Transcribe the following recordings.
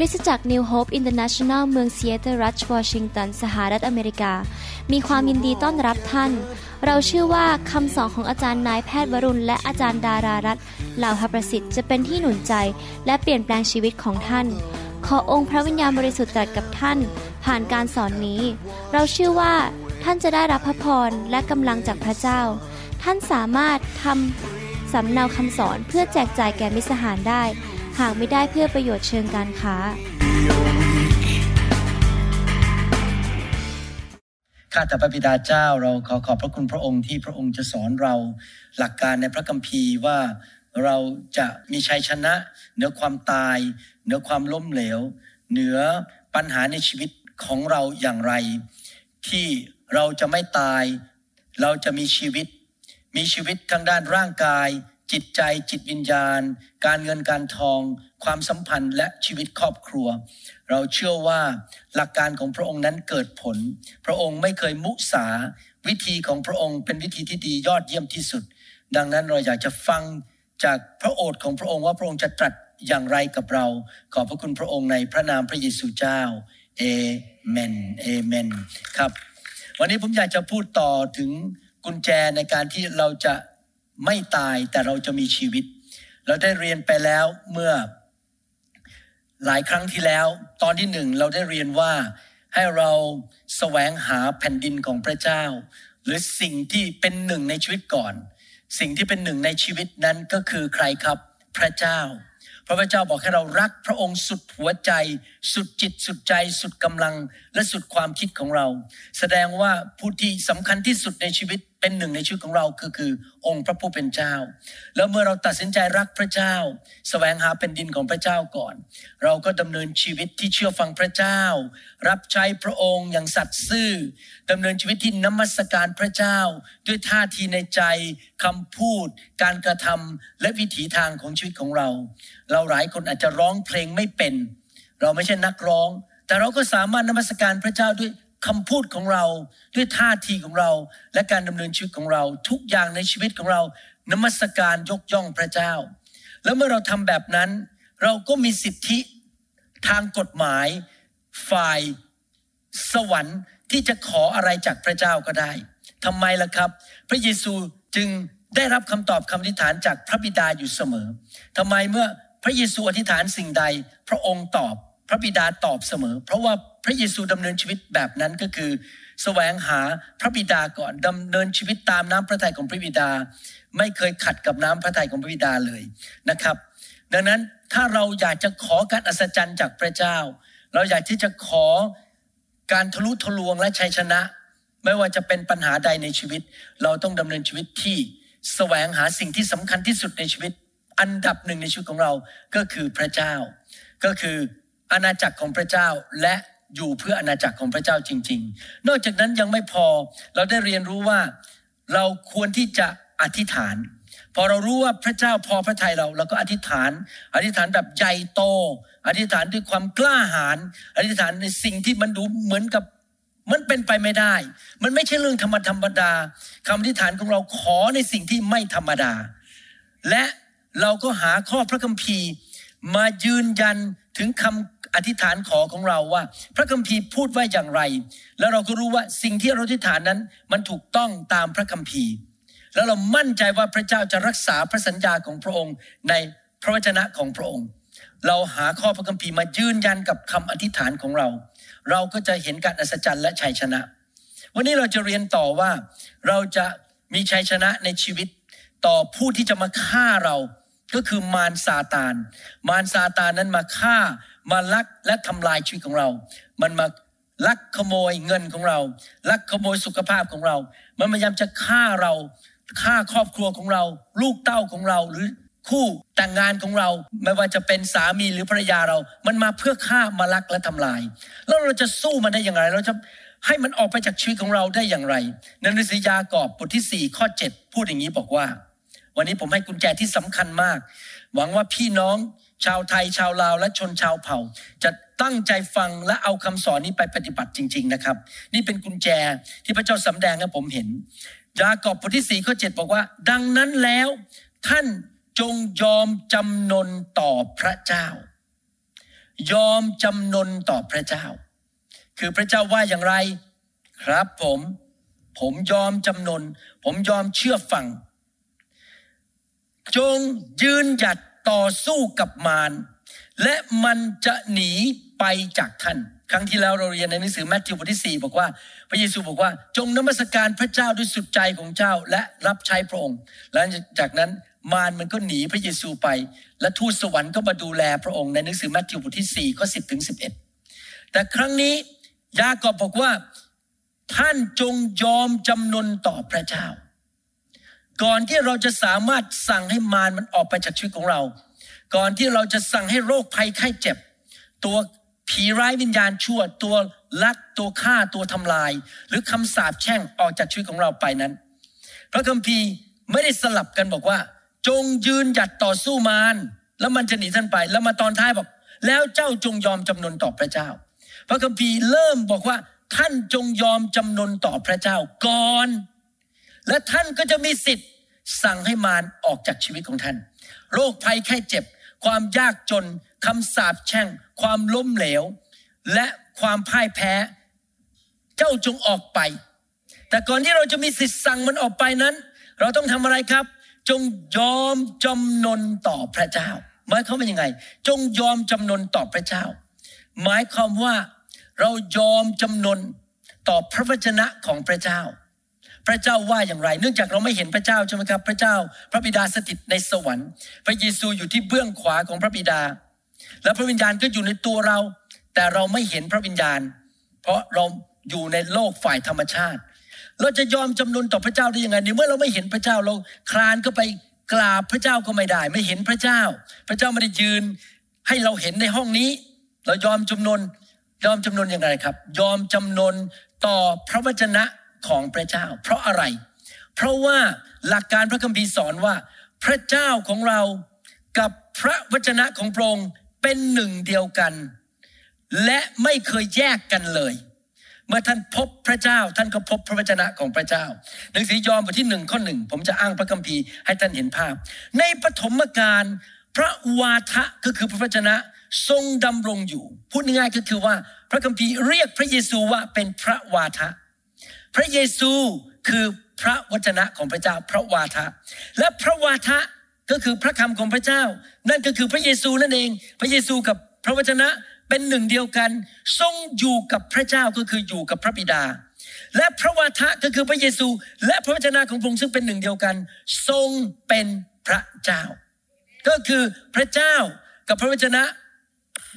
คริสตจักร New Hope International เมืองซียเตอร์รัชวอชิงตัน สหรัฐอเมริกา มีความยินดีต้อนรับท่าน เราเชื่อว่าคำสอนของอาจารย์นายแพทย์วรุณ และอาจารย์ดารารัตเหล่าหประสิทธิ์จะเป็นที่หนุนใจ และเปลี่ยนแปลงชีวิตของท่าน ขอองค์พระวิญญาณบริสุทธิ์ตรัสกับท่าน ผ่านการสอนนี้ เราเชื่อว่าท่านจะได้รับพระพรและกำลังจากพระเจ้า ท่านสามารถทำสำเนาคำสอนเพื่อแจกจ่ายแก่มิสหารได้ หากไม่ได้เพื่อประโยชน์เชิงการค้า ข้าแต่พระบิดาเจ้าเราขอขอบพระคุณพระองค์ที่พระองค์จะสอนเราหลักการในพระคัมภีร์ว่าเราจะมีชัยชนะ เหนือความตาย เหนือความล้มเหลว เหนือปัญหาในชีวิตของเราอย่างไร ที่เราจะไม่ตาย เราจะมีชีวิต มีชีวิตทางด้านร่างกาย จิตใจจิตวิญญาณ การเงินการทอง ความสัมพันธ์และชีวิตครอบครัว เราเชื่อว่าหลักการของพระองค์นั้นเกิดผล พระองค์ไม่เคยมุสา วิธีของพระองค์เป็นวิธีที่ดียอดเยี่ยมที่สุด ดังนั้นเราอยากจะฟังจากพระโอษฐ์ของพระองค์ว่าพระองค์จะตรัสอย่างไรกับเรา ขอบพระคุณพระองค์ในพระนามพระเยซูเจ้าเอเมนเอเมนครับ วันนี้ผมอยากจะพูดต่อถึงกุญแจในการที่เราจะ ไม่ตายแต่เราจะมีชีวิต เราได้เรียนไปแล้วเมื่อหลายครั้งที่แล้ว ตอนที่หนึ่งเราได้เรียนว่าให้เราแสวงหาแผ่นดินของพระเจ้า หรือสิ่งที่เป็นหนึ่งในชีวิตก่อน สิ่งที่เป็นหนึ่งในชีวิตนั้นก็คือใครครับพระเจ้าพระเจ้าบอกให้เรารักพระองค์สุดหัวใจ สุดจิตสุดใจ สุดกำลังและสุดความคิดของเรา แสดงว่าผู้ที่สำคัญที่สุดในชีวิต เป็นหนึ่งในชีวิตของเราคือคือองค์พระผู้เป็นเจ้า แล้วเมื่อเราตัดสินใจรักพระเจ้าสแสวงหาเป็นดินของพระเจ้าก่อน เราก็ดำเนินชีวิตที่เชื่อฟังพระเจ้า รับใช้พระองค์อย่างสัตย์ซื่อดำเนินชีวิตที่นมัสการพระเจ้า ด้วยท่าทีในใจคำพูด การกระทำและวิถีทางของชีวิตของเรา เราหลายคนอาจจะร้องเพลงไม่เป็น เราไม่ใช่นักร้อง แต่เราก็สามารถนมัสการพระเจ้าด้วย คำพูดของเราด้วยท่าทีของเรา และการดำเนินชีวิตของเรา ทุกอย่างในชีวิตของเรานมัสการยกย่องพระเจ้า แล้วเมื่อเราทำแบบนั้น เราก็มีสิทธิทางกฎหมาย ฝ่ายสวรรค์ที่จะขออะไรจากพระเจ้าก็ได้ทำไมล่ะครับ พระเยซูจึงได้รับคำตอบคำอธิษฐานจากพระบิดาอยู่เสมอทำไมเมื่อพระเยซูอธิษฐานสิ่งใด พระองค์ตอบพระบิดาตอบเสมอ เพราะว่า พระเยซูดำเนินชีวิตแบบนั้นก็คือ แสวงหาพระบิดาก่อนดำเนินชีวิตตามน้ำพระทัยของพระบิดา ไม่เคยขัดกับน้ำพระทัยของพระบิดาเลยนะครับ ดังนั้นถ้าเราอยากจะขอการอัศจรรย์จากพระเจ้า เราอยากที่จะขอการทะลุทะลวงและชัยชนะ ไม่ว่าจะเป็นปัญหาใดในชีวิต เราต้องดำเนินชีวิตที่แสวงหาสิ่งที่สำคัญที่สุดในชีวิต อันดับหนึ่งในชีวิตของเราก็คือพระเจ้า ก็คืออาณาจักรของพระเจ้าและ อยู่เพื่ออาณาจักรของพระเจ้าจริง ๆ นอกจากนั้นยังไม่พอเราได้เรียนรู้ว่าเราควรที่จะอธิษฐาน พอเรารู้ว่าพระเจ้าพอพระทัยเราเราก็อธิษฐาน อธิษฐานแบบใหญ่โต อธิษฐานด้วยความกล้าหาญอธิษฐานในสิ่งที่มันดูเหมือนกับมันเป็นไปไม่ได้ มันไม่ใช่เรื่องธรรมธรรมดาคำอธิษฐานของเราขอในสิ่งที่ไม่ธรรมดา และเราก็หาข้อพระคัมภีร์ มายืนยันถึงคำ อธิษฐานขอของเราว่า พระคัมภีร์พูดว่าอย่างไร แล้วเราก็รู้ว่าสิ่งที่เราอธิษฐานนั้นมันถูกต้องตามพระคัมภีร์ แล้วเรามั่นใจว่าพระเจ้าจะรักษาพระสัญญาของพระองค์ในพระวจนะของพระองค์ เราหาข้อพระคัมภีร์มายืนยันกับคำอธิษฐานของเรา เราก็จะเห็นการอัศจรรย์และชัยชนะ วันนี้เราจะเรียนต่อว่าเราจะมีชัยชนะในชีวิตต่อผู้ที่จะมาฆ่าเราก็คือมารซาตาน มารซาตานนั้นมาฆ่า มาลักและทำลายชีวิตของเรา มันมาลักขโมยเงินของเรา ลักขโมยสุขภาพของเรา มันพยายามจะฆ่าเราฆ่าครอบครัวของเรา ลูกเต้าของเราหรือคู่แต่งงานของเรา ไม่ว่าจะเป็นสามีหรือภรรยาเรา มันมาเพื่อฆ่ามาลักและทำลาย แล้วเราจะสู้มันได้อย่างไร เราจะให้มันออกไปจากชีวิตของเราได้อย่างไรในหนังสือยากอบบทที่ 4 ข้อ 7 พูดอย่างนี้บอกว่า วันนี้ผมให้กุญแจที่สำคัญมาก หวังว่าพี่น้อง ชาวไทยชาวลาวและชนชาวเผ่า จะตั้งใจฟังและเอาคำสอนนี้ไปปฏิบัติจริง ๆนะครับ นี่เป็นกุญแจที่พระเจ้าสำแดงให้ผมเห็นยากอบบทที่สี่ข้อเจ็ดบอกว่า ดังนั้นแล้วท่านจงยอมจำนนต่อพระเจ้า ยอมจำนนต่อพระเจ้า คือพระเจ้าว่าอย่างไรครับผม ผมยอมจำนน ผมยอมเชื่อฟัง จงยืนหยัด ต่อสู้กับมารและมันจะหนีไปจากท่าน ครั้งที่แล้วเราเรียนในหนังสือแมทธิวบทที่4บอกว่า พระเยซูบอกว่าจงนมัสการพระเจ้าด้วยสุดใจของเจ้าและรับใช้พระองค์หลังจากนั้นมารมันก็หนีพระเยซูไป และทูตสวรรค์ก็มาดูแลพระองค์ในหนังสือแมทธิวบทที่4ข้อ10ถึง11 แต่ครั้งนี้ยากอบบอกว่าท่านจงยอมจำนนต่อพระเจ้า ก่อนที่เราจะสามารถสั่งให้มารมันออกไปจากชีวิตของเรา ก่อนที่เราจะสั่งให้โรคภัยไข้เจ็บ ตัวผีร้ายวิญญาณชั่ว ตัวลักตัวฆ่าตัวทำลาย หรือคำสาปแช่งออกจากชีวิตของเราไปนั้น พระคัมภีร์ไม่ได้สลับกันบอกว่า จงยืนหยัดต่อสู้มารแล้วมันจะหนีท่านไป แล้วมาตอนท้ายบอก แล้วเจ้าจงยอมจำนนต่อพระเจ้า พระคัมภีร์เริ่มบอกว่าท่านจงยอมจำนนต่อพระเจ้าก่อน และท่านก็จะมีสิทธิ์ สั่งให้มารออกจากชีวิตของท่าน โรคภัยแค่เจ็บ ความยากจนคำสาปแช่ง ความล้มเหลว และความพ่ายแพ้ เจ้าจงออกไป แต่ก่อนที่เราจะมีสิทธิ์สั่งมันออกไปนั้น เราต้องทำอะไรครับ จงยอมจำนนต่อพระเจ้าหมายความว่ายังไง จงยอมจำนนต่อพระเจ้า หมายความว่าเรายอมจำนนต่อพระวจนะของพระเจ้า พระเจ้าว่าอย่างไร เนื่องจากเราไม่เห็นพระเจ้าใช่ไหมครับ พระเจ้า พระบิดาสถิตในสวรรค์ พระเยซูอยู่ที่เบื้องขวาของพระบิดา และพระวิญญาณก็อยู่ในตัวเรา แต่เราไม่เห็นพระวิญญาณ เพราะเราอยู่ในโลกฝ่ายธรรมชาติ เราจะยอมจำนนต่อพระเจ้าได้ยังไงในเมื่อเราไม่เห็นพระเจ้าเราคลานก็ไปกราบพระเจ้าก็ไม่ได้ ไม่เห็นพระเจ้า พระเจ้าไม่ได้ยืนให้เราเห็นในห้องนี้ เรายอมจำนนยอมจำนนอย่างไรครับ ยอมจำนนต่อพระวจนะ ของพระเจ้า เพราะอะไร เพราะว่าหลักการพระคัมภีร์สอนว่า พระเจ้าของเรากับพระวจนะของพระองค์เป็นหนึ่งเดียวกัน และไม่เคยแยกกันเลย เมื่อท่านพบพระเจ้าท่านก็พบพระวจนะของพระเจ้า หนังสือยอห์นบทที่หนึ่งข้อหนึ่งผมจะอ้างพระคัมภีร์ให้ท่านเห็นภาพ ในปฐมกาลพระวาทะก็คือพระวจนะทรงดำรงอยู่ พูดง่ายๆก็คือว่า พระคัมภีร์เรียกพระเยซูว่าเป็นพระวาทะ ระเยซูคือพระวจนะของพระเจ้าพระวาทะ และพระวาทะก็คือพระคำของพระเจ้า นั่นก็คือพระเยซูนั่นเอง พระเยซูกับพระวจนะเป็นหนึ่งเดียวกัน ทรงอยู่กับพระเจ้าก็คืออยู่กับพระบิดา และพระวาทะก็คือพระเยซู และพระวจนะของพระองค์ซึ่งเป็นหนึ่งเดียวกัน ทรงเป็นพระเจ้า ก็คือพระเจ้ากับพระวจนะ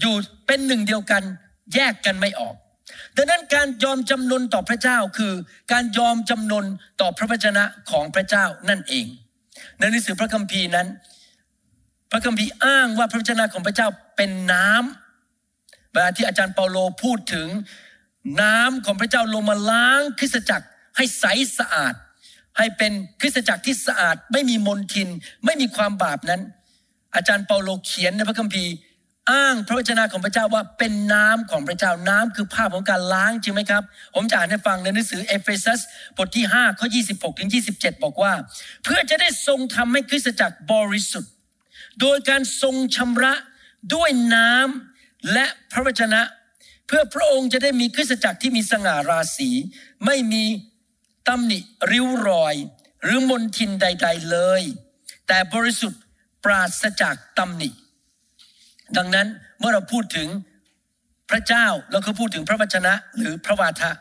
อยู่เป็นหนึ่งเดียวกัน แยกกันไม่ออก ดังนั้นการยอมจำนนต่อพระเจ้าคือการยอมจำนนต่อพระวจนะของพระเจ้านั่นเอง ในหนังสือพระคัมภีร์นั้น พระคัมภีร์อ้างว่าพระวจนะของพระเจ้าเป็นน้ำเวลาที่อาจารย์เปาโลพูดถึงน้ำของพระเจ้าลงมาล้างคริสตจักรให้ใสสะอาด ให้เป็นคริสตจักรที่สะอาด ไม่มีมลทิน ไม่มีความบาปนั้น อาจารย์เปาโลเขียนในพระคัมภีร์ อ้างพระวจนะของพระเจ้าว่าเป็นน้ำของพระเจ้าน้ำคือภาพของการล้างจริงไหมครับ ผมจะอ่านให้ฟังในหนังสือเอเฟซัสบทที่5ข้อ26ถึง27 บอกว่า เพื่อจะได้ทรงทำให้คริสตจักรบริสุทธิ์ โดยการทรงชำระด้วยน้ำและพระวจนะ เพื่อพระองค์จะได้มีคริสตจักรที่มีสง่าราศีไม่มีตำหนิริ้วรอย หรือมนทินใด ๆเลย แต่บริสุทธิ์ปราศจากตำหนิ ดังนั้นเมื่อเราพูดถึงพระเจ้าเราก็พูดถึงพระวจนะหรือพระวาทะ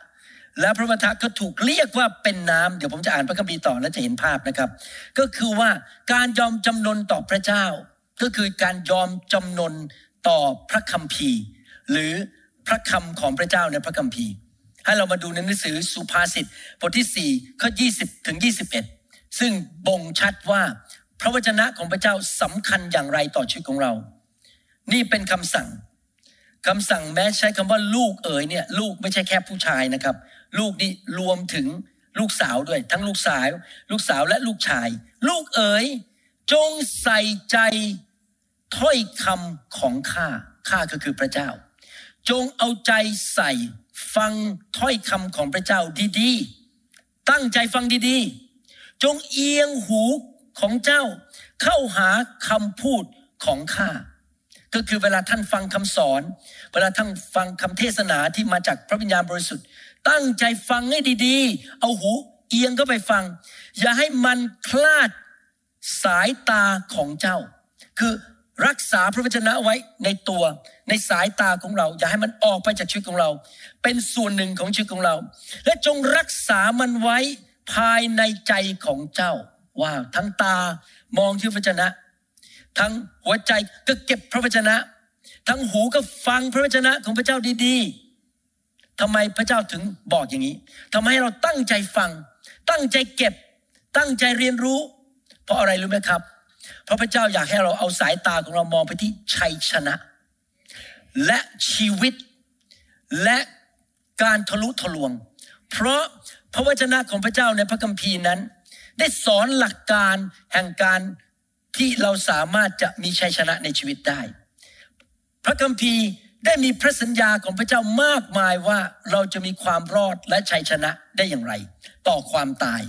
และพระวาทะก็ถูกเรียกว่าเป็นน้ำเดี๋ยวผมจะอ่านพระคัมภีร์ต่อแล้วจะเห็นภาพนะครับ ก็คือว่าการยอมจำนนต่อพระเจ้า ก็คือการยอมจำนนต่อพระคัมภีร์ หรือพระคำของพระเจ้าในพระคัมภีร์ให้เรามาดูในหนังสือสุภาษิตบทที่4ข้อ20ถึง21 ซึ่งบ่งชัดว่าพระวจนะของพระเจ้าสำคัญอย่างไรต่อชีวิตของเรา นี่เป็นคำสั่งคำสั่งแม้ใช้คำว่าลูกเอ๋ยเนี่ยลูกไม่ใช่แค่ผู้ชายนะครับ ลูกนี่รวมถึงลูกสาวด้วย ทั้งลูกสาว ลูกสาวและลูกชาย ลูกเอ๋ยจงใส่ใจถ้อยคำของข้าข้าก็คือพระเจ้า จงเอาใจใส่ฟังถ้อยคำของพระเจ้าดีๆ ตั้งใจฟังดีๆ จงเอียงหูของเจ้า เข้าหาคำพูดของข้า ก็คือเวลาท่านฟังคำสอน เวลาท่านฟังคำเทศนาที่มาจากพระวิญญาณบริสุทธิ์ ตั้งใจฟังให้ดีๆ เอาหูเอียงก็ไปฟัง อย่าให้มันคลาดสายตาของเจ้า คือรักษาพระวจนะไว้ในตัวในสายตาของเรา อย่าให้มันออกไปจากชีวิตของเรา เป็นส่วนหนึ่งของชีวิตของเรา และจงรักษามันไว้ภายในใจของเจ้าว่าทั้งตามองที่พระวจนะ ทั้งหัวใจก็เก็บพระวจนะ ทั้งหูก็ฟังพระวจนะของพระเจ้าดีๆทำไมพระเจ้าถึงบอกอย่างนี้ทำให้เราตั้งใจฟัง ตั้งใจเก็บ ตั้งใจเรียนรู้ เพราะอะไรรู้ไหมครับ เพราะพระเจ้าอยากให้เราเอาสายตาของเรามองไปที่ชัยชนะ และชีวิตและการทะลุทะลวง เพราะพระวจนะของพระเจ้าในพระคัมภีร์นั้น ได้สอนหลักการแห่งการ ที่เราสามารถจะมีชัยชนะในชีวิตได้ พระคัมภีร์ได้มีพระสัญญาของพระเจ้ามากมายว่าเราจะมีความรอดและชัยชนะได้อย่างไร ต่อความตาย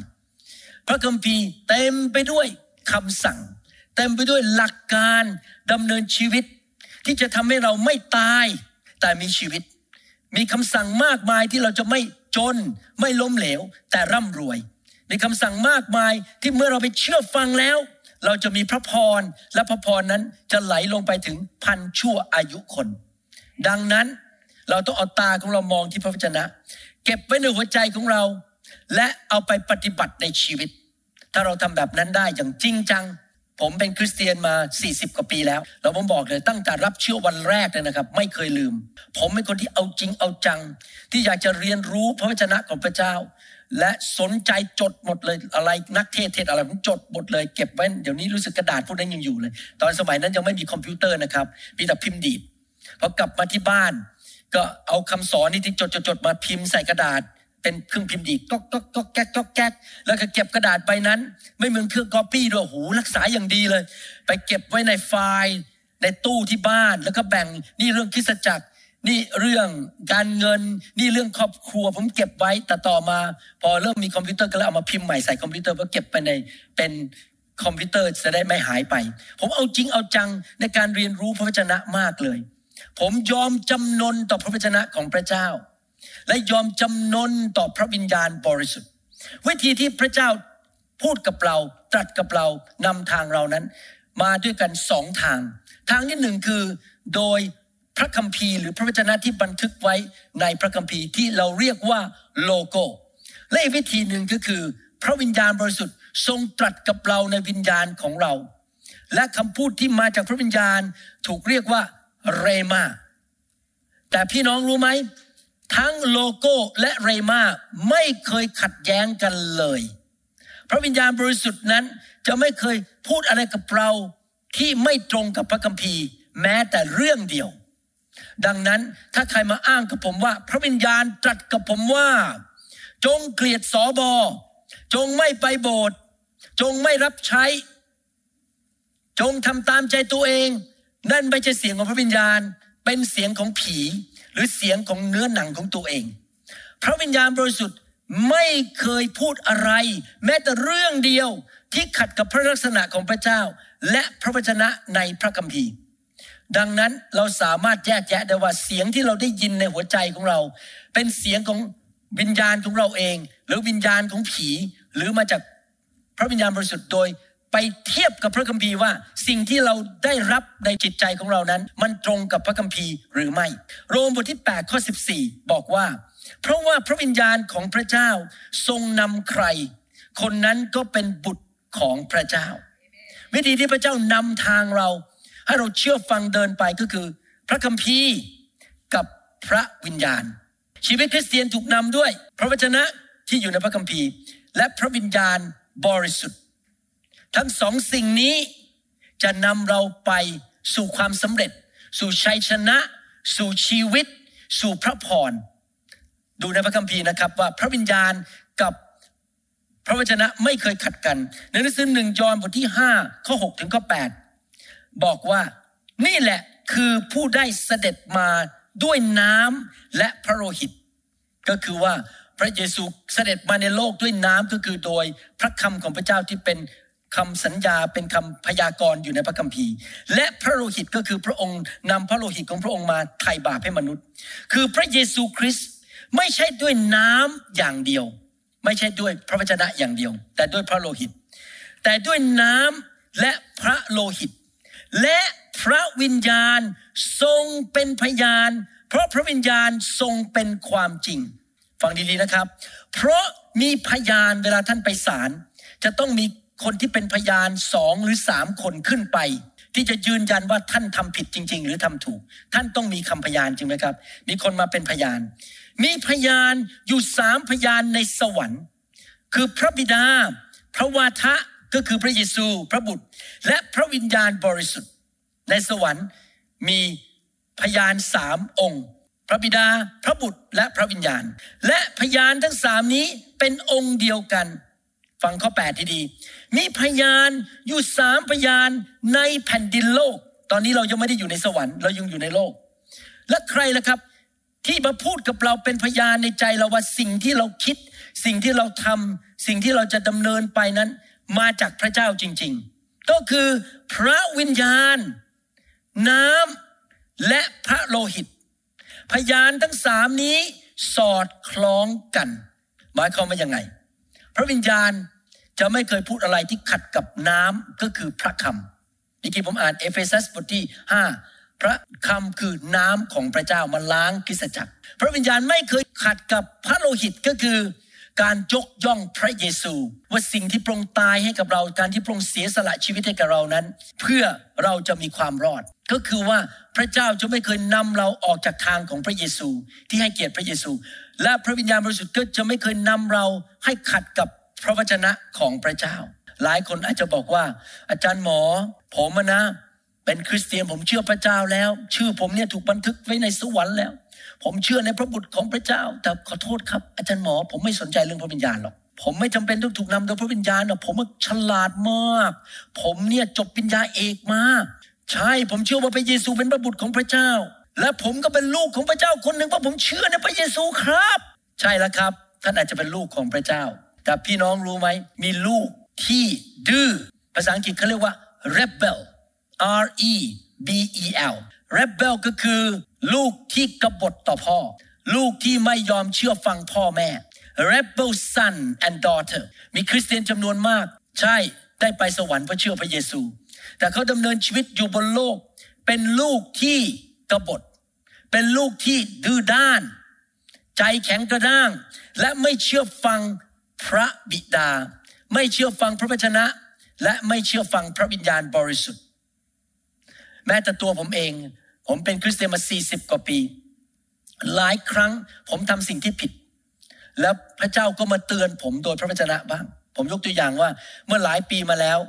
พระคัมภีร์เต็มไปด้วยคำสั่ง เต็มไปด้วยหลักการดำเนินชีวิต ที่จะทำให้เราไม่ตายแต่มีชีวิต มีคำสั่งมากมายที่เราจะไม่จนไม่ล้มเหลวแต่ร่ำรวย มีคำสั่งมากมายที่เมื่อเราไปเชื่อฟังแล้ว เราจะมีพระพรและพระพรนั้นจะไหลลงไปถึงพันชั่วอายุคน ดังนั้นเราต้องเอาตาของเรามองที่พระวจนะ เก็บไว้ในหัวใจของเรา และเอาไปปฏิบัติในชีวิต ถ้าเราทำแบบนั้นได้อย่างจริงจัง ผมเป็นคริสเตียนมา 40 กว่าปีแล้วแล้วผมบอกเลยตั้งแต่รับเชื่อวันแรกเลยนะครับ ไม่เคยลืม ผมเป็นคนที่เอาจริงเอาจัง ที่อยากจะเรียนรู้พระวจนะของพระเจ้า และสนใจจดหมดเลยอะไรนักเทศน์เทศน์อะไรผมจดหมดเลยเก็บไว้เดี๋ยวนี้รู้สึกกระดาษพวกนั้นยังอยู่เลย ตอนสมัยนั้นยังไม่มีคอมพิวเตอร์นะครับมีแต่พิมพ์ดีดพอกลับมาที่บ้าน ก็เอาคำสอนนี่ที่จดจดจดมาพิมพ์ใส่กระดาษ เป็นเครื่องพิมพ์ดีดก็ก็ก็แก๊กก็แก๊กแล้วก็เก็บกระดาษใบนั้น ไม่เหมือนเครื่องก๊อปปี้ด้วยหูรักษาอย่างดีเลย ไปเก็บไว้ในไฟล์ในตู้ที่บ้านแล้วก็แบ่งนี่เรื่องคริสตจักร นี่เรื่องการเงินนี่เรื่องครอบครัว ผมเก็บไว้ แต่ต่อมา พอเริ่มมีคอมพิวเตอร์ก็เลยเอามาพิมพ์ใหม่ใส่คอมพิวเตอร์ก็เก็บไปในเป็นคอมพิวเตอร์จะได้ไม่หายไป ผมเอาจริงเอาจังในการเรียนรู้พระวจนะมากเลย ผมยอมจำนนต่อพระวจนะของพระเจ้า และยอมจำนนต่อพระวิญญาณบริสุทธิ์ วิธีที่พระเจ้าพูดกับเรา ตรัสกับเรานำทางเรานั้น มาด้วยกันสองทาง ทางที่หนึ่งคือโดย พระคัมภีร์หรือพระวจนะที่บันทึกไว้ในพระคัมภีร์ที่เราเรียกว่าโลโก้และอีกวิธีหนึ่งก็คือ พระวิญญาณบริสุทธิ์ทรงตรัสกับเราในวิญญาณของเรา และคำพูดที่มาจากพระวิญญาณถูกเรียกว่าเรมาแต่พี่น้องรู้ไหมทั้งโลโก้และเรมาไม่เคยขัดแย้งกันเลย พระวิญญาณบริสุทธิ์นั้นจะไม่เคยพูดอะไรกับเราที่ไม่ตรงกับพระคัมภีร์ แม้แต่เรื่องเดียว ดังนั้นถ้าใครมาอ้างกับผมว่า พระวิญญาณตรัสกับผมว่า จงเกลียดสอบอ จงไม่ไปโบสถ์จงไม่รับใช้ จงทำตามใจตัวเอง นั่นไม่ใช่เสียงของพระวิญญาณ เป็นเสียงของผี หรือเสียงของเนื้อหนังของตัวเอง พระวิญญาณบริสุทธิ์ไม่เคยพูดอะไร แม้แต่เรื่องเดียวที่ขัดกับพระลักษณะของพระเจ้า และพระวจนะในพระคัมภีร์ ดังนั้นเราสามารถแยกแยะได้ว่าเสียงที่เราได้ยินในหัวใจของเรา เป็นเสียงของวิญญาณของเราเอง หรือวิญญาณของผี หรือมาจากพระวิญญาณบริสุทธิ์โดย ไปเทียบกับพระคัมภีร์ว่า สิ่งที่เราได้รับในจิตใจของเรานั้น มันตรงกับพระคัมภีร์หรือไม่ โรมบทที่8ข้อ14 บอกว่า เพราะว่าพระวิญญาณของพระเจ้าทรงนำใคร คนนั้นก็เป็นบุตรของพระเจ้า วิธีที่พระเจ้านำทางเรา ให้เราเชื่อฟังเดินไปก็คือ พระคัมภีร์กับพระวิญญาณ ชีวิตคริสเตียนถูกนำด้วย พระวจนะที่อยู่ในพระคัมภีร์ และพระวิญญาณบริสุทธิ์ ทั้งสองสิ่งนี้จะนำเราไปสู่ความสำเร็จ สู่ชัยชนะ สู่ชีวิต สู่พระพรดูในพระคัมภีร์นะครับว่าพระวิญญาณกับพระวจนะไม่เคยขัดกันในหนังสือหนึ่งยอห์นบทที่ห้าข้อหกถึงข้อแปด บอกว่านี่แหละคือผู้ได้เสด็จมาด้วยน้ำและพระโลหิต ก็คือว่าพระเยซูเสด็จมาในโลกด้วยน้ำก็คือโดยพระคำของพระเจ้าที่เป็นคำสัญญาเป็นคำพยากรณ์อยู่ในพระคัมภีร์ และพระโลหิตก็คือพระองค์นำพระโลหิตของพระองค์มาไถ่บาปให้มนุษย์ คือพระเยซูคริสต์ไม่ใช่ด้วยน้ำอย่างเดียว ไม่ใช่ด้วยพระวจนะอย่างเดียว แต่ด้วยพระโลหิต แต่ด้วยน้ำและพระโลหิต และพระวิญญาณทรงเป็นพยาน เพราะพระวิญญาณทรงเป็นความจริง ฟังดีๆนะครับ เพราะมีพยานเวลาท่านไปศาลจะต้องมีคนที่เป็นพยานสองหรือสามคนขึ้นไป ที่จะยืนยันว่าท่านทำผิดจริง ๆ หรือทำถูก ท่านต้องมีคำพยานจริงไหมครับ มีคนมาเป็นพยาน มีพยานอยู่สามพยานในสวรรค์ คือพระบิดา พระวาทะ ก็คือพระเยซูพระบุตร และพระวิญญาณบริสุทธิ์ ในสวรรค์มีพยานสามองค์ พระบิดาพระบุตรและพระวิญญาณ และพยานทั้งสามนี้เป็นองค์เดียวกัน ฟังข้อแปดทีดี มีพยานอยู่สามพยานในแผ่นดินโลก ตอนนี้เรายังไม่ได้อยู่ในสวรรค์เรายังอยู่ในโลก และใครล่ะครับที่มาพูดกับเราเป็นพยานในใจเราว่าสิ่งที่เราคิด สิ่งที่เราทำสิ่งที่เราจะดำเนินไปนั้น มาจากพระเจ้าจริง ๆ ก็คือพระวิญญาณ น้ำและพระโลหิต พยานทั้งสามนี้สอดคล้องกัน หมายความว่ายังไง พระวิญญาณจะไม่เคยพูดอะไรที่ขัดกับน้ำก็คือพระคำเมื่อกี้ผมอ่านเอเฟซัสบทที่ 5 พระคำคือน้ำของพระเจ้ามาล้างคริสตจักร พระวิญญาณไม่เคยขัดกับพระโลหิตก็คือ การยกย่องพระเยซู ว่าสิ่งที่พระองค์ตายให้กับเราการที่พระองค์เสียสละชีวิตให้กับเรานั้น เพื่อเราจะมีความรอด ก็คือว่าพระเจ้าจะไม่เคยนำเราออกจากทางของพระเยซู ที่ให้เกียรติพระเยซู และพระวิญญาณบริสุทธิ์ก็จะไม่เคยนำเราให้ขัดกับพระวจนะของพระเจ้า หลายคนอาจจะบอกว่า อาจารย์หมอ ผมนะเป็นคริสเตียนผมเชื่อพระเจ้าแล้ว ชื่อผมเนี่ยถูกบันทึกไว้ในสวรรค์แล้ว ผมเชื่อในพระบุตรของพระเจ้า แต่ขอโทษครับ อาจารย์หมอ ผมไม่สนใจเรื่องพระวิญญาณหรอกผมไม่จำเป็นต้องถูกนำโดยพระวิญญาณหรอกผมฉลาดมาก ผมเนี่ยจบปัญญาเอกมาใช่ผมเชื่อว่าพระเยซูเป็นพระบุตรของพระเจ้า และผมก็เป็นลูกของพระเจ้าคนหนึ่งเพราะผมเชื่อในพระเยซูครับ ใช่แล้วครับ ท่านอาจจะเป็นลูกของพระเจ้า แต่พี่น้องรู้ไหมมีลูกที่ดื้อภาษาอังกฤษเขาเรียกว่า rebel R E B E L rebel ก็คือ ลูกที่กบฏต่อพ่อ ลูกที่ไม่ยอมเชื่อฟังพ่อแม่ rebel son and daughter มีคริสเตียนจำนวนมาก ใช่ได้ไปสวรรค์เพราะเชื่อพระเยซู แต่เขาดำเนินชีวิตอยู่บนโลก เป็นลูกที่กบฏ เป็นลูกที่ดื้อด้าน ใจแข็งกระด้าง และไม่เชื่อฟังพระบิดา ไม่เชื่อฟังพระวจนะ และไม่เชื่อฟังพระวิญญาณบริสุทธิ์ แม้แต่ตัวผมเอง ผมเป็นคริสเตียนมา 40 กว่าปี หลายครั้งผมทำสิ่งที่ผิด แล้วพระเจ้าก็มาเตือนผมโดยพระวจนะบ้าง ผมยกตัวอย่างว่าเมื่อหลายปีมาแล้ว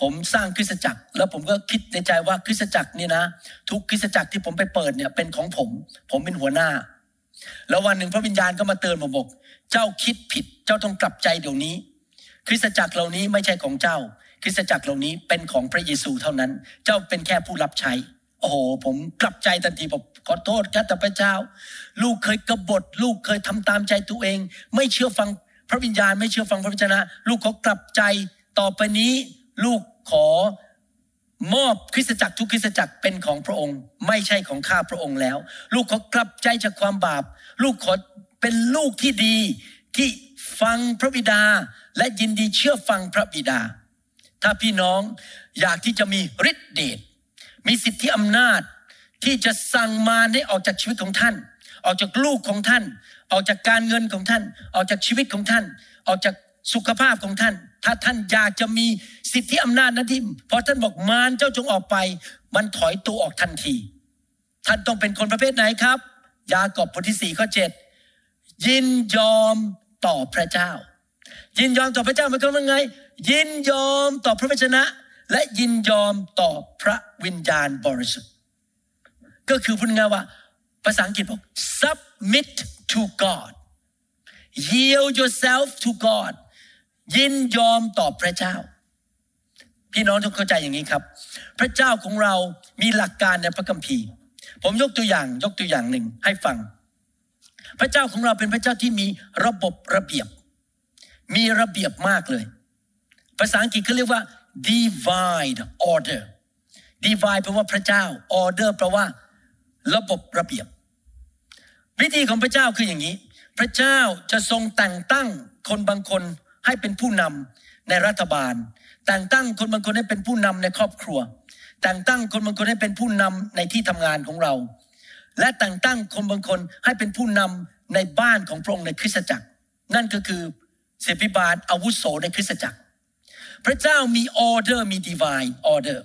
ผมสร้างคริสตจักร แล้วผมก็คิดในใจว่าคริสตจักรนี่นะ ทุกคริสตจักรที่ผมไปเปิดเนี่ยเป็นของผม ผมเป็นหัวหน้า แล้ววันหนึ่งพระวิญญาณก็มาเตือนผมบอกเจ้าคิดผิดเจ้าต้องกลับใจเดี๋ยวนี้ คริสตจักรเหล่านี้ไม่ใช่ของเจ้า คริสตจักรเหล่านี้เป็นของพระเยซูเท่านั้น เจ้าเป็นแค่ผู้รับใช้ โอ้โหผมกลับใจทันทีบอกขอโทษครับแต่พระเจ้า ลูกเคยกบฏ ลูกเคยทำตามใจตัวเอง ไม่เชื่อฟังพระวิญญาณ ไม่เชื่อฟังพระวจนะ ลูกขอกลับใจต่อไปนี้ ลูกขอมอบคริสตจักรทุกคริสตจักรเป็นของพระองค์ ไม่ใช่ของข้าพระองค์แล้ว ลูกขอกลับใจจากความบาป ลูกขอเป็นลูกที่ดีที่ฟังพระบิดาและยินดีเชื่อฟังพระบิดา ถ้าพี่น้องอยากที่จะมีฤทธิเดช มีสิทธิอำนาจที่จะสั่งมารให้ออกจากชีวิตของท่าน ออกจากลูกของท่าน ออกจากการเงินของท่าน ออกจากชีวิตของท่าน ออกจากสุขภาพของท่าน ถ้าท่านอยากจะมีสิทธิอำนาจนั้นที่พอท่านบอกมารเจ้าจงออกไป มันถอยตัวออกทันที ท่านต้องเป็นคนประเภทไหนครับ ยากอบบทที่สี่ข้อเจ็ดยินยอมต่อพระเจ้า ยินยอมต่อพระเจ้าหมายความว่าไง ยินยอมต่อพระวจนะ และยินยอมต่อพระวิญญาณบริสุทธิ์ ก็คือพูดง่ายว่า ภาษาอังกฤษบอก submit to God yield yourself to God ยินยอมต่อพระเจ้า พี่น้องต้องเข้าใจอย่างนี้ครับ พระเจ้าของเรามีหลักการในพระคัมภีร์ ผมยกตัวอย่างยกตัวอย่างหนึ่งให้ฟัง พระเจ้าของเราเป็นพระเจ้าที่มีระบบระเบียบ มีระเบียบมากเลย ภาษาอังกฤษเขาเรียกว่า divine order divine แปลว่าพระเจ้า order แปลว่า ระบบระเบียบ วิธีของพระเจ้าคืออย่างนี้ พระเจ้าจะทรงแต่งตั้งคนบางคนให้เป็นผู้นำในรัฐบาล แต่งตั้งคนบางคนให้เป็นผู้นำในครอบครัว แต่งตั้งคนบางคนให้เป็นผู้นำในที่ทำงานของเรา และแต่งตั้งคนบางคนให้เป็นผู้นำในบ้านของพระองค์ในคริสตจักร นั่นก็คือเสพิบาลอาวุโสในคริสตจักร พระเจ้ามีออเดอร์มี divine order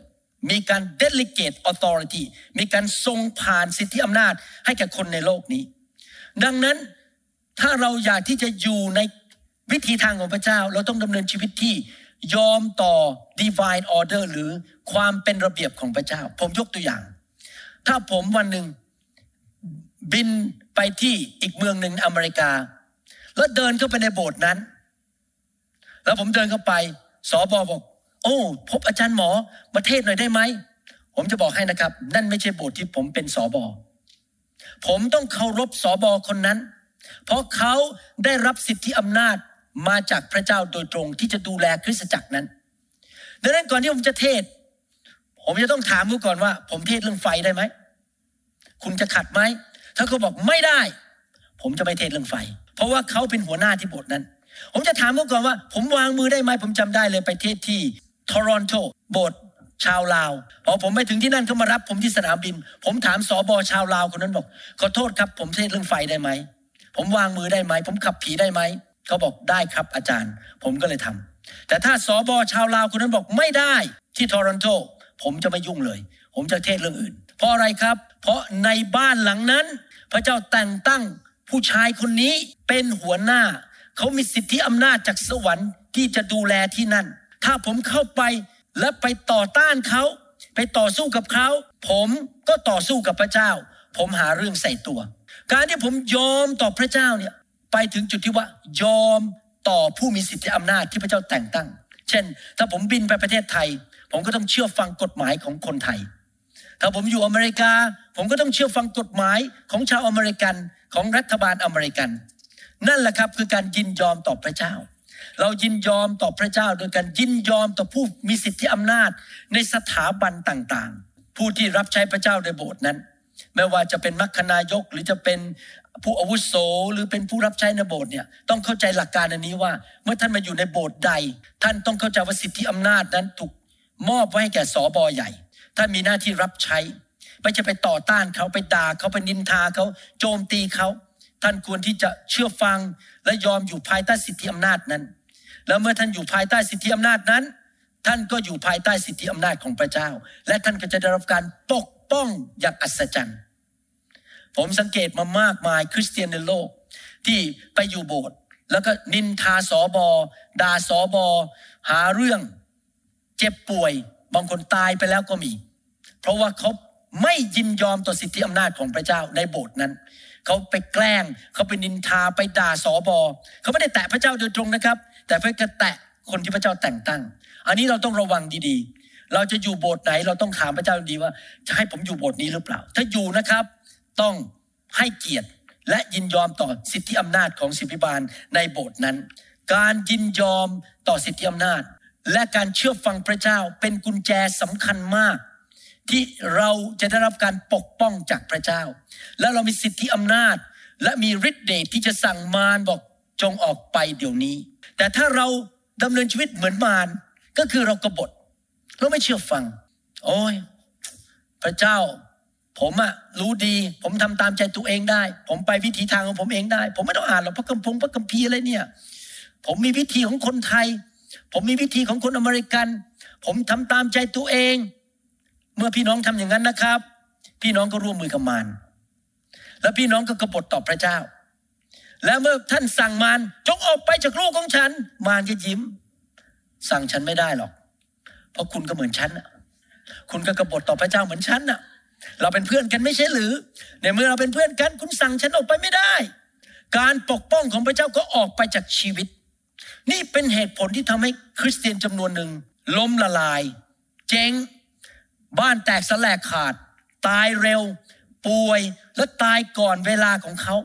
มีการ delegate authority มีการทรงผ่านสิทธิอำนาจให้แก่คนในโลกนี้ ดังนั้นถ้าเราอยากที่จะอยู่ในวิธีทางของพระเจ้า เราต้องดำเนินชีวิตที่ยอมต่อ divine order หรือความเป็นระเบียบของพระเจ้า ผมยกตัวอย่าง ถ้าผมวันหนึ่งบินไปที่อีกเมืองหนึ่งอเมริกา แล้วเดินเข้าไปในโบสถ์นั้น แล้วผมเดินเข้าไป สอบอบอกโอ้พบอาจารย์หมอมาเทศหน่อยได้ไหมผมจะบอกให้นะครับ นั่นไม่ใช่โบสถ์ที่ผมเป็นสอบอผมต้องเคารพสอบอคนนั้น เพราะเขาได้รับสิทธิอำนาจมาจากพระเจ้าโดยตรงที่จะดูแลคริสตจักรนั้น ดังนั้นก่อนที่ผมจะเทศ ผมจะต้องถามเขาก่อนว่า ผมเทศเรื่องไฟได้ไหมคุณจะขัดไหมถ้าเขาบอกไม่ได้ ผมจะไม่เทศเรื่องไฟ เพราะว่าเขาเป็นหัวหน้าที่โบสถ์นั้น ผมจะถามเขาก่อนว่า ผมวางมือได้ไหมผมจำได้เลยไปเทศที่ทอรอนโตโบสถ์ชาวลาวพอผมไปถึงที่นั่นเขามารับผมที่สนามบิน ผมถามสอบอชาวลาวคนนั้นบอกขอโทษครับ ผมเทศเรื่องไฟได้ไหมผมวางมือได้ไหม ผมขับผีได้ไหมเขาบอกได้ครับอาจารย์ ผมก็เลยทำแต่ถ้าสอบอชาวลาวคนนั้นบอกไม่ได้ที่ทอรอนโตผมจะไม่ยุ่งเลย ผมจะเทศเรื่องอื่น เพราะอะไรครับ เพราะในบ้านหลังนั้น พระเจ้าแต่งตั้งผู้ชายคนนี้เป็นหัวหน้า เขามีสิทธิอำนาจจากสวรรค์ที่จะดูแลที่นั่น ถ้าผมเข้าไปและไปต่อต้านเขาไปต่อสู้กับเขา ผมก็ต่อสู้กับพระเจ้า ผมหาเรื่องใส่ตัว การที่ผมยอมต่อพระเจ้าเนี่ยไปถึงจุดที่ว่ายอมต่อผู้มีสิทธิอำนาจที่พระเจ้าแต่งตั้ง เช่น ถ้าผมบินไปประเทศไทย ผมก็ต้องเชื่อฟังกฎหมายของคนไทย ถ้าผมอยู่อเมริกา ผมก็ต้องเชื่อฟังกฎหมายของชาวอเมริกันของรัฐบาลอเมริกัน นั่นแหละครับคือการยินยอมต่อพระเจ้า เรายินยอมต่อพระเจ้า โดยการยินยอมต่อผู้มีสิทธิอำนาจในสถาบันต่างๆ ผู้ที่รับใช้พระเจ้าในโบสถ์นั้น ไม่ว่าจะเป็นมัคคณายกหรือจะเป็นผู้อาวุโสหรือเป็นผู้รับใช้ในโบสถ์เนี่ยต้องเข้าใจหลักการอันนี้ว่า เมื่อท่านมาอยู่ในโบสถ์ใด ท่านต้องเข้าใจว่าสิทธิอำนาจนั้นถูกมอบไว้ให้แก่สอบอใหญ่ท่านมีหน้าที่รับใช้ ไม่จะไปต่อต้านเขาไปด่าเขาไปนินทาเขาโจมตีเขา ท่านควรที่จะเชื่อฟังและยอมอยู่ภายใต้สิทธิอำนาจนั้น แล้วเมื่อท่านอยู่ภายใต้สิทธิอำนาจนั้น ท่านก็อยู่ภายใต้สิทธิอำนาจของพระเจ้า และท่านก็จะได้รับการปกป้องอย่างอัศจรรย์ ผมสังเกตมามากมายคริสเตียนในโลกที่ไปอยู่โบสถ์แล้วก็นินทาสอบอด่าสอบอหาเรื่องเจ็บป่วย บางคนตายไปแล้วก็มี เพราะว่าเขาไม่ยินยอมต่อสิทธิอำนาจของพระเจ้าในโบสถ์นั้น เขาไปแกล้งเขาไปนินทาไปด่าสอบอเขาไม่ได้แตะพระเจ้าโดยตรงนะครับ แต่เพื่อแตะคนที่พระเจ้าแต่งตั้ง อันนี้เราต้องระวังดีๆ เราจะอยู่โบสถ์ไหน เราต้องถามพระเจ้าดีว่า จะให้ผมอยู่โบสถ์นี้หรือเปล่า ถ้าอยู่นะครับต้องให้เกียรติและยินยอมต่อสิทธิอำนาจของสิทธิบาลในโบสถ์นั้น การยินยอมต่อสิทธิอำนาจ และการเชื่อฟังพระเจ้าเป็นกุญแจสำคัญมาก ที่เราจะได้รับการปกป้องจากพระเจ้า และเรามีสิทธิอำนาจ และมีฤทธิ์เดชที่จะสั่งมารบอกจงออกไปเดี๋ยวนี้ แต่ถ้าเราดำเนินชีวิตเหมือนมารก็คือเรากบฏเราไม่เชื่อฟัง โอ้ยพระเจ้า ผมอะรู้ดี ผมทำตามใจตัวเองได้ ผมไปวิธีทางของผมเองได้ ผมไม่ต้องอ่านหรอกพระคัมภีร์พระคัมภีร์อะไรเนี่ยผมมีวิธีของคนไทย ผมมีวิธีของคนอเมริกัน ผมทำตามใจตัวเอง เมื่อพี่น้องทำอย่างนั้นนะครับ พี่น้องก็ร่วมมือกับมารแล้วพี่น้องก็กบฏต่อพระเจ้า แล้วเมื่อท่านสั่งมารจงออกไปจากลูกของฉัน มารจะยิ้ม สั่งฉันไม่ได้หรอก เพราะคุณก็เหมือนฉันคุณก็กบฏต่อพระเจ้าเหมือนฉันน่ะ เราเป็นเพื่อนกันไม่ใช่หรือ ในเมื่อเราเป็นเพื่อนกันคุณสั่งฉันออกไปไม่ได้ การปกป้องของพระเจ้าก็ออกไปจากชีวิต นี่เป็นเหตุผลที่ทำให้คริสเตียนจำนวนหนึ่งล้มละลาย เจ๊ง บ้านแตกสลายขาด ตายเร็ว ป่วยและตายก่อนเวลาของเขา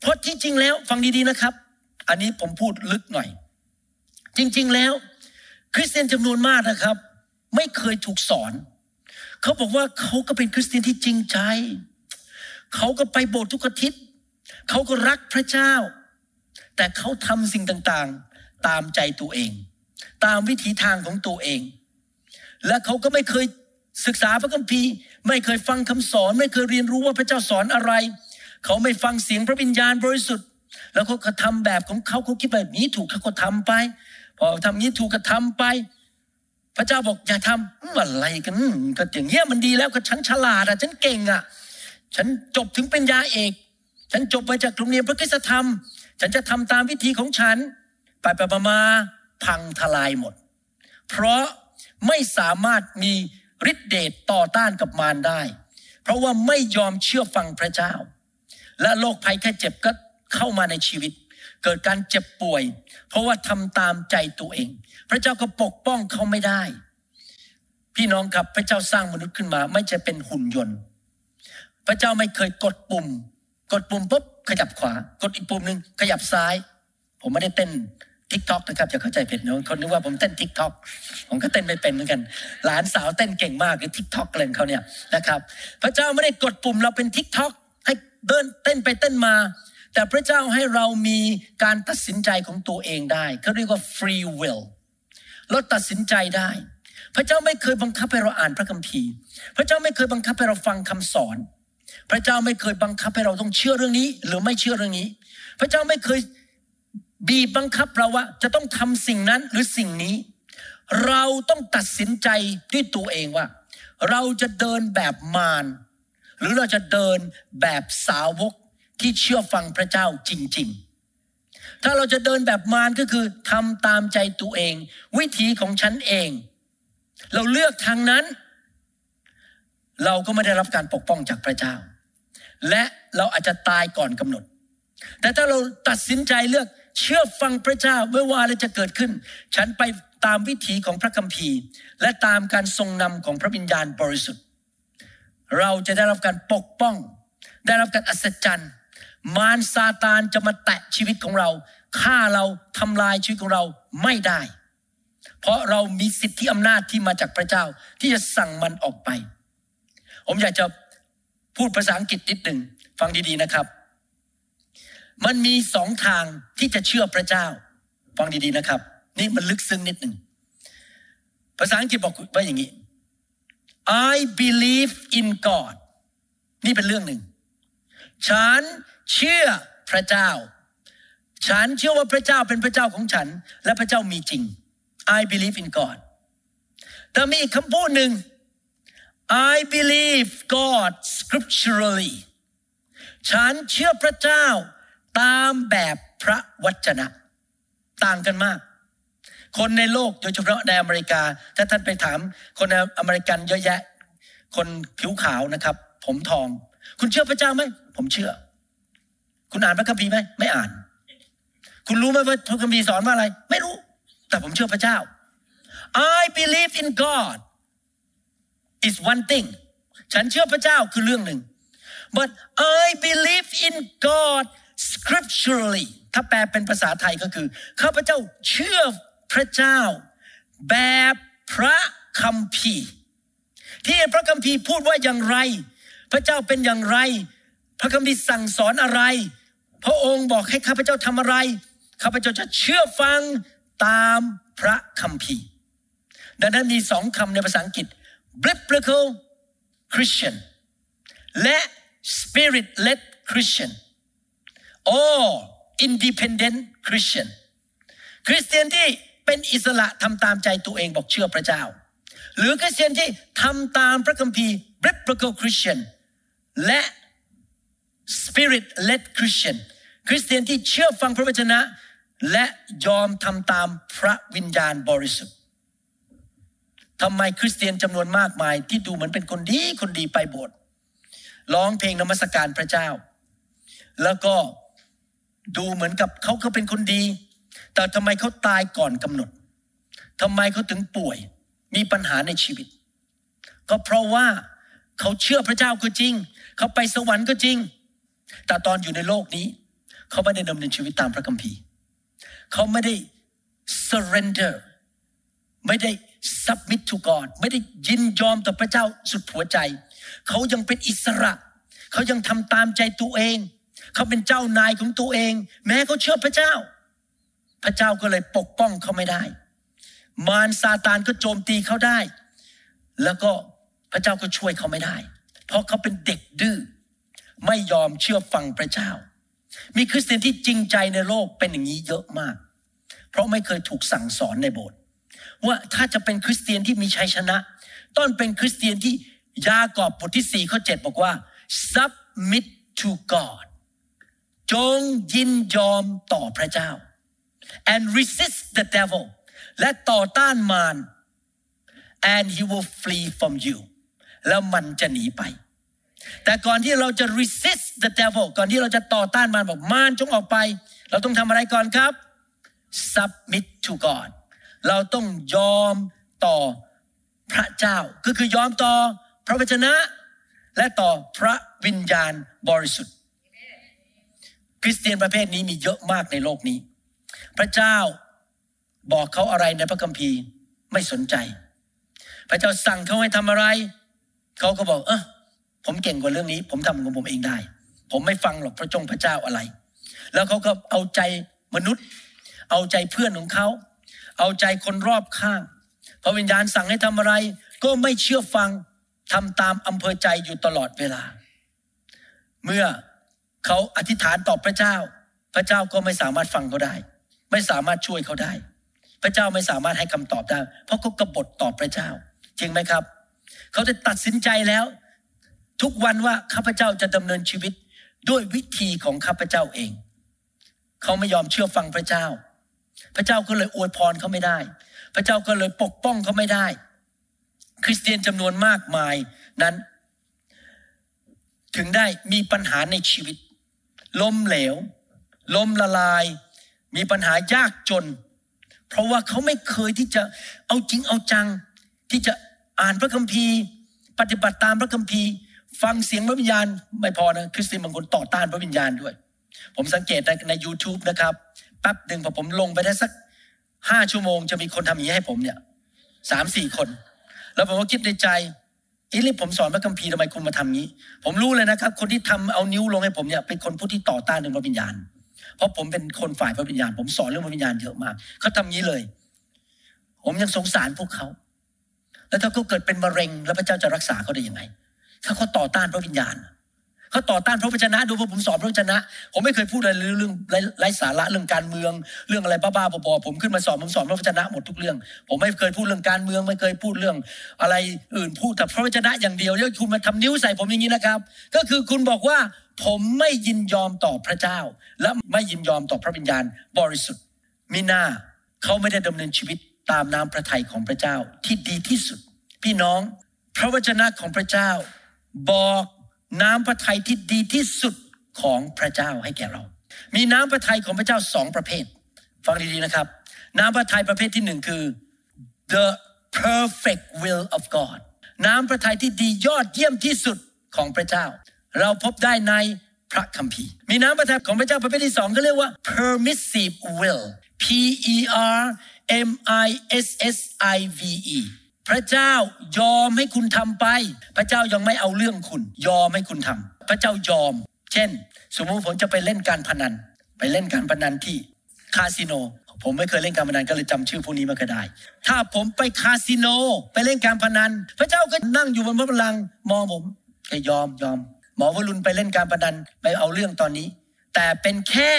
เพราะจริง ๆ แล้วฟังดีๆนะครับ อันนี้ผมพูดลึกหน่อย จริง ๆ แล้ว คริสเตียนจำนวนมากนะครับ ไม่เคยถูกสอน เขาบอกว่าเขาก็เป็นคริสเตียนที่จริงใจ เขาก็ไปโบสถ์ทุกอาทิตย์เขาก็รักพระเจ้า แต่เขาทำสิ่งต่างๆ ตามใจตัวเอง ตามวิถีทางของตัวเอง และเขาก็ไม่เคย ศึกษาพระคัมภีร์ ไม่เคยฟังคำสอน ไม่เคยเรียนรู้ว่าพระเจ้าสอนอะไร เขาไม่ฟังเสียงพระวิญญาณบริสุทธิ์ แล้วเขาก็ทำแบบของเขาเขาคิดแบบนี้ถูกเขาก็ทำไป พอทำนี้ถูกก็ทำไป พระเจ้าบอกอย่าทำอะไรกันก็อย่างเงี้ยมันดีแล้วก็ฉันฉลาดอะฉันเก่งอะฉันจบถึงเป็นยาเอก ฉันจบมาจากโรงเรียนพระคุณธรรม ฉันจะทำตามวิธีของฉัน ไปไปมาพังทลายหมด เพราะไม่สามารถมี ฤทธิเดชต่อต้านกับมารได้ เพราะว่าไม่ยอมเชื่อฟังพระเจ้า และโรคภัยแค่เจ็บก็เข้ามาในชีวิต เกิดการเจ็บป่วย เพราะว่าทำตามใจตัวเอง พระเจ้าก็ปกป้องเขาไม่ได้ พี่น้องครับพระเจ้าสร้างมนุษย์ขึ้นมา ไม่ใช่เป็นหุ่นยนต์ พระเจ้าไม่เคยกดปุ่ม กดปุ่มปุ๊บขยับขวา กดอีกปุ่มหนึ่งขยับซ้าย ผมไม่ได้เต้น TikTok นะครับอย่าเข้าใจผิดนะคนนึกว่าผมเต้น TikTok ผมก็เต้นไม่เป็นเหมือนกัน หลานสาวเต้นเก่งมากเลย TikTok เลยเขาเนี่ยนะครับพระเจ้าไม่ได้กดปุ่มเราเป็น TikTok ให้เดินเต้นไปเต้นมา แต่พระเจ้าให้เรามีการตัดสินใจของตัวเองได้เขาเรียกว่า free will เราตัดสินใจได้ พระเจ้าไม่เคยบังคับให้เราอ่านพระคัมภีร์ พระเจ้าไม่เคยบังคับให้เราฟังคำสอน พระเจ้าไม่เคยบังคับให้เราต้องเชื่อเรื่องนี้ หรือไม่เชื่อเรื่องนี้ พระเจ้าไม่เคย บีบบังคับเราว่าจะต้องทำสิ่งนั้นหรือสิ่งนี้ เราต้องตัดสินใจด้วยตัวเองว่า เราจะเดินแบบมารหรือเราจะเดินแบบสาวกที่เชื่อฟังพระเจ้าจริง ๆ ถ้าเราจะเดินแบบมารก็คือทำตามใจตัวเอง วิธีของฉันเอง เราเลือกทางนั้น เราก็ไม่ได้รับการปกป้องจากพระเจ้า และเราอาจจะตายก่อนกำหนด แต่ถ้าเราตัดสินใจเลือก เชื่อฟังพระเจ้าไม่ว่าอะไรจะเกิดขึ้น ฉันไปตามวิถีของพระคัมภีร์ และตามการทรงนำของพระวิญญาณบริสุทธิ์ เราจะได้รับการปกป้อง ได้รับการอัศจรรย์ มารซาตานจะมาแตะชีวิตของเราฆ่าเราทำลายชีวิตของเราไม่ได้ เพราะเรามีสิทธิอำนาจที่มาจากพระเจ้าที่จะสั่งมันออกไป ผมอยากจะพูดภาษาอังกฤษนิดหนึ่งฟังดีๆนะครับ มันมีสองทางที่จะเชื่อพระเจ้า ฟังดีๆนะครับ นี่มันลึกซึ้งนิดหนึ่งภาษาอังกฤษบอกว่าอย่างนี้ I believe in God นี่เป็นเรื่องหนึ่ง ฉันเชื่อพระเจ้า ฉันเชื่อว่าพระเจ้าเป็นพระเจ้าของฉัน และพระเจ้ามีจริง I believe in God แต่มีอีกคำพูดหนึ่ง I believe God scripturally ฉันเชื่อพระเจ้า ตามแบบพระวจนะ ต่างกันมาก คนในโลกโดยเฉพาะในอเมริกา ถ้าท่านไปถามคนอเมริกันเยอะแยะ คนผิวขาวนะครับ ผมทอง คุณเชื่อพระเจ้าไหมผมเชื่อ คุณอ่านพระคัมภีร์ไหมไม่อ่าน คุณรู้ไหมว่าพระคัมภีร์สอนว่าอะไร ไม่รู้ แต่ผมเชื่อพระเจ้า I believe in God is one thing ฉันเชื่อพระเจ้าคือเรื่องหนึ่ง but I believe in God scripturally ถ้าแปลเป็นภาษาไทยก็คือข้าพเจ้าเชื่อพระเจ้า แบบพระคัมภีร์ ที่พระคัมภีร์พูดว่าอย่างไร พระเจ้าเป็นอย่างไร พระคัมภีร์สั่งสอนอะไร พระองค์บอกให้ข้าพเจ้าทำอะไรข้าพเจ้าจะเชื่อฟังตามพระคัมภีร์ ดังนั้นมีสองคำในภาษาอังกฤษ biblical Christian และ spirit led Christian or independent Christian คริสเตียนที่เป็นอิสระทำตามใจตัวเองบอกเชื่อพระเจ้า หรือคริสเตียนที่ทำตามพระคัมภีร์ biblical Christian และ spirit led Christian คริสเตียนที่เชื่อฟังพระวจนะ และยอมทำตามพระวิญญาณบริสุทธิ์ทำไมคริสเตียนจำนวนมากมายที่ดูเหมือนเป็นคนดีคนดีไปโบสถ์ร้องเพลงนมัสการพระเจ้า แล้วก็ ดูเหมือนกับเขาเขาเป็นคนดี แต่ทำไมเขาตายก่อนกำหนดทำไมเขาถึงป่วย มีปัญหาในชีวิต ก็เพราะว่าเขาเชื่อพระเจ้าก็จริง เขาไปสวรรค์ก็จริง แต่ตอนอยู่ในโลกนี้ เขาไม่ได้ดำเนินชีวิตตามพระคัมภีร์ เขาไม่ได้ surrender ไม่ได้ submit to God ไม่ได้ยินยอมต่อพระเจ้าสุดหัวใจ เขายังเป็นอิสระ เขายังทำตามใจตัวเอง เขาเป็นเจ้านายของตัวเอง แม้เขาเชื่อพระเจ้า พระเจ้าก็เลยปกป้องเขาไม่ได้ มารซาตานก็โจมตีเขาได้ แล้วก็พระเจ้าก็ช่วยเขาไม่ได้ เพราะเขาเป็นเด็กดื้อไม่ยอมเชื่อฟังพระเจ้า มีคริสเตียนที่จริงใจในโลกเป็นอย่างนี้เยอะมาก เพราะไม่เคยถูกสั่งสอนในโบสถ์ว่าถ้าจะเป็นคริสเตียนที่มีชัยชนะ ต้องเป็นคริสเตียนที่ยากอบบทที่สี่ข้อเจ็ดบอกว่า submit to God จงยินยอมต่อพระเจ้า and resist the devil และต่อต้านมาร and he will flee from you แล้วมันจะหนีไป แต่ก่อนที่เราจะ resist the devil ก่อนที่เราจะต่อต้านมารบอกมารจงออกไป เราต้องทำอะไรก่อนครับ submit to God เราต้องยอมต่อพระเจ้า ก็คือยอมต่อพระวจนะ และต่อพระวิญญาณบริสุทธิ์ คริสเตียนประเภทนี้มีเยอะมากในโลกนี้ พระเจ้าบอกเขาอะไรในพระคัมภีร์ไม่สนใจ พระเจ้าสั่งเขาให้ทำอะไร เขาก็บอกเออผมเก่งกว่าเรื่องนี้ ผมทำของผมเองได้ ผมไม่ฟังหรอกพระจงพระเจ้าอะไร แล้วเขาก็เอาใจมนุษย์ เอาใจเพื่อนของเขา เอาใจคนรอบข้าง พระวิญญาณสั่งให้ทำอะไร ก็ไม่เชื่อฟังทำตามอำเภอใจอยู่ตลอดเวลา เมื่อ เขาอธิษฐานต่อพระเจ้า พระเจ้าก็ไม่สามารถฟังเขาได้ ไม่สามารถช่วยเขาได้ พระเจ้าไม่สามารถให้คำตอบได้ เพราะเขากบฏต่อพระเจ้า จริงไหมครับ เขาจะตัดสินใจแล้ว ทุกวันว่าข้าพเจ้าจะดำเนินชีวิตด้วยวิธีของข้าพเจ้าเอง เขาไม่ยอมเชื่อฟังพระเจ้า พระเจ้าก็เลยอวยพรเขาไม่ได้ พระเจ้าก็เลยปกป้องเขาไม่ได้ คริสเตียนจำนวนมากมายนั้น ถึงได้มีปัญหาในชีวิต ล้มเหลว ล้มละลาย มีปัญหายากจน เพราะว่าเขาไม่เคยที่จะเอาจริงเอาจัง ที่จะอ่านพระคัมภีร์ ปฏิบัติตามพระคัมภีร์ ฟังเสียงพระวิญญาณไม่พอนะคริสเตียนบางคนต่อต้านพระวิญญาณด้วย ผมสังเกตในใน u t u b e นะครับแป๊บหนึ่งพอผมลงไปได้สักห้าชั่วโมง จะมีคนทำอย่างนี้ให้ผมเนี่ยสามสี่คน แล้วผมก็คิดในใจ อีลิผมสอนพระคัมภีร์ทำไมคุณมาทำงี้ ผมรู้เลยนะครับ คนที่ทำเอานิ้วลงให้ผมเนี่ยเป็นคนผู้ที่ต่อต้านเรื่องพระวิญญาณ เพราะผมเป็นคนฝ่ายพระวิญญาณ ผมสอนเรื่องพระวิญญาณเยอะมากเขาทำงี้เลย ผมยังสงสารพวกเขา แล้วถ้าเขาเกิดเป็นมะเร็ง แล้วพระเจ้าจะรักษาเขาได้ยังไง ถ้าเขาต่อต้านพระวิญญาณ เขาต่อต้านพระวจนะดูว่าผมสอนพระวจนะ ผมไม่เคยพูดอะไรเรื่องไร้สาระเรื่องการเมือง เรื่องอะไรบ้าๆบอๆผมขึ้นมาสอนผมสอนพระวจนะหมดทุกเรื่อง ผมไม่เคยพูดเรื่องการเมืองไม่เคยพูดเรื่องอะไรอื่นพูดแต่พระวจนะอย่างเดียวแล้วคุณมาทำนิ้วใส่ผมอย่างนี้นะครับ ก็คือคุณบอกว่าผมไม่ยินยอมต่อพระเจ้า และไม่ยินยอมต่อพระวิญญาณ บริสุทธิ์มิน่าเขาไม่ได้ดำเนินชีวิตตามน้ำพระทัยของพระเจ้าที่ดีที่สุด พี่น้อง พระวจนะของพระเจ้าบอก น้ำพระทัยที่ดีที่สุดของพระเจ้าให้แก่เรา มีน้ำพระทัยของพระเจ้าสองประเภท ฟังดีๆนะครับ น้ำพระทัยประเภทที่หนึ่งคือ the perfect will of God น้ำพระทัยที่ดียอดเยี่ยมที่สุดของพระเจ้า เราพบได้ในพระคัมภีร์ มีน้ำพระทัยของพระเจ้าประเภทที่สองก็เรียกว่า permissive will P E R M I S S I V E พระเจ้ายอมให้คุณทำไป พระเจ้ายังไม่เอาเรื่องคุณ ยอมให้คุณทำพระเจ้ายอม เช่น สมมติผมจะไปเล่นการพนัน ไปเล่นการพนันที่คาสิโน ผมไม่เคยเล่นการพนันก็เลยจำชื่อพวกนี้มาก็ได้ ถ้าผมไปคาสิโนไปเล่นการพนัน พระเจ้าก็นั่งอยู่บนพระบัลลังก์มองผมก็ยอมยอม หมอวรุณไปเล่นการพนันไปเอาเรื่องตอนนี้ แต่เป็นแค่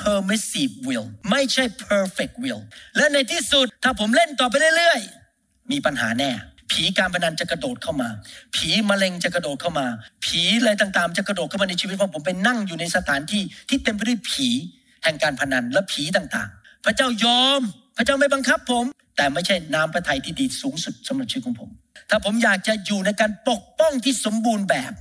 permissive will ไม่ใช่ perfect will และในที่สุดถ้าผมเล่นต่อไปเรื่อยๆ มีปัญหาแน่ ผีการพนันจะกระโดดเข้ามา ผีมะเร็งจะกระโดดเข้ามา ผีอะไรต่างๆ จะกระโดดเข้ามาในชีวิตของผมไปนั่งอยู่ในสถานที่ที่เต็มไปด้วยผีแห่งการพนันและผีต่างๆ พระเจ้ายอม พระเจ้าไม่บังคับผม แต่ไม่ใช่น้ำพระทัยที่ดีสูงสุดสำหรับชีวิตของผม ถ้าผมอยากจะอยู่ในการปกป้องที่สมบูรณ์แบบ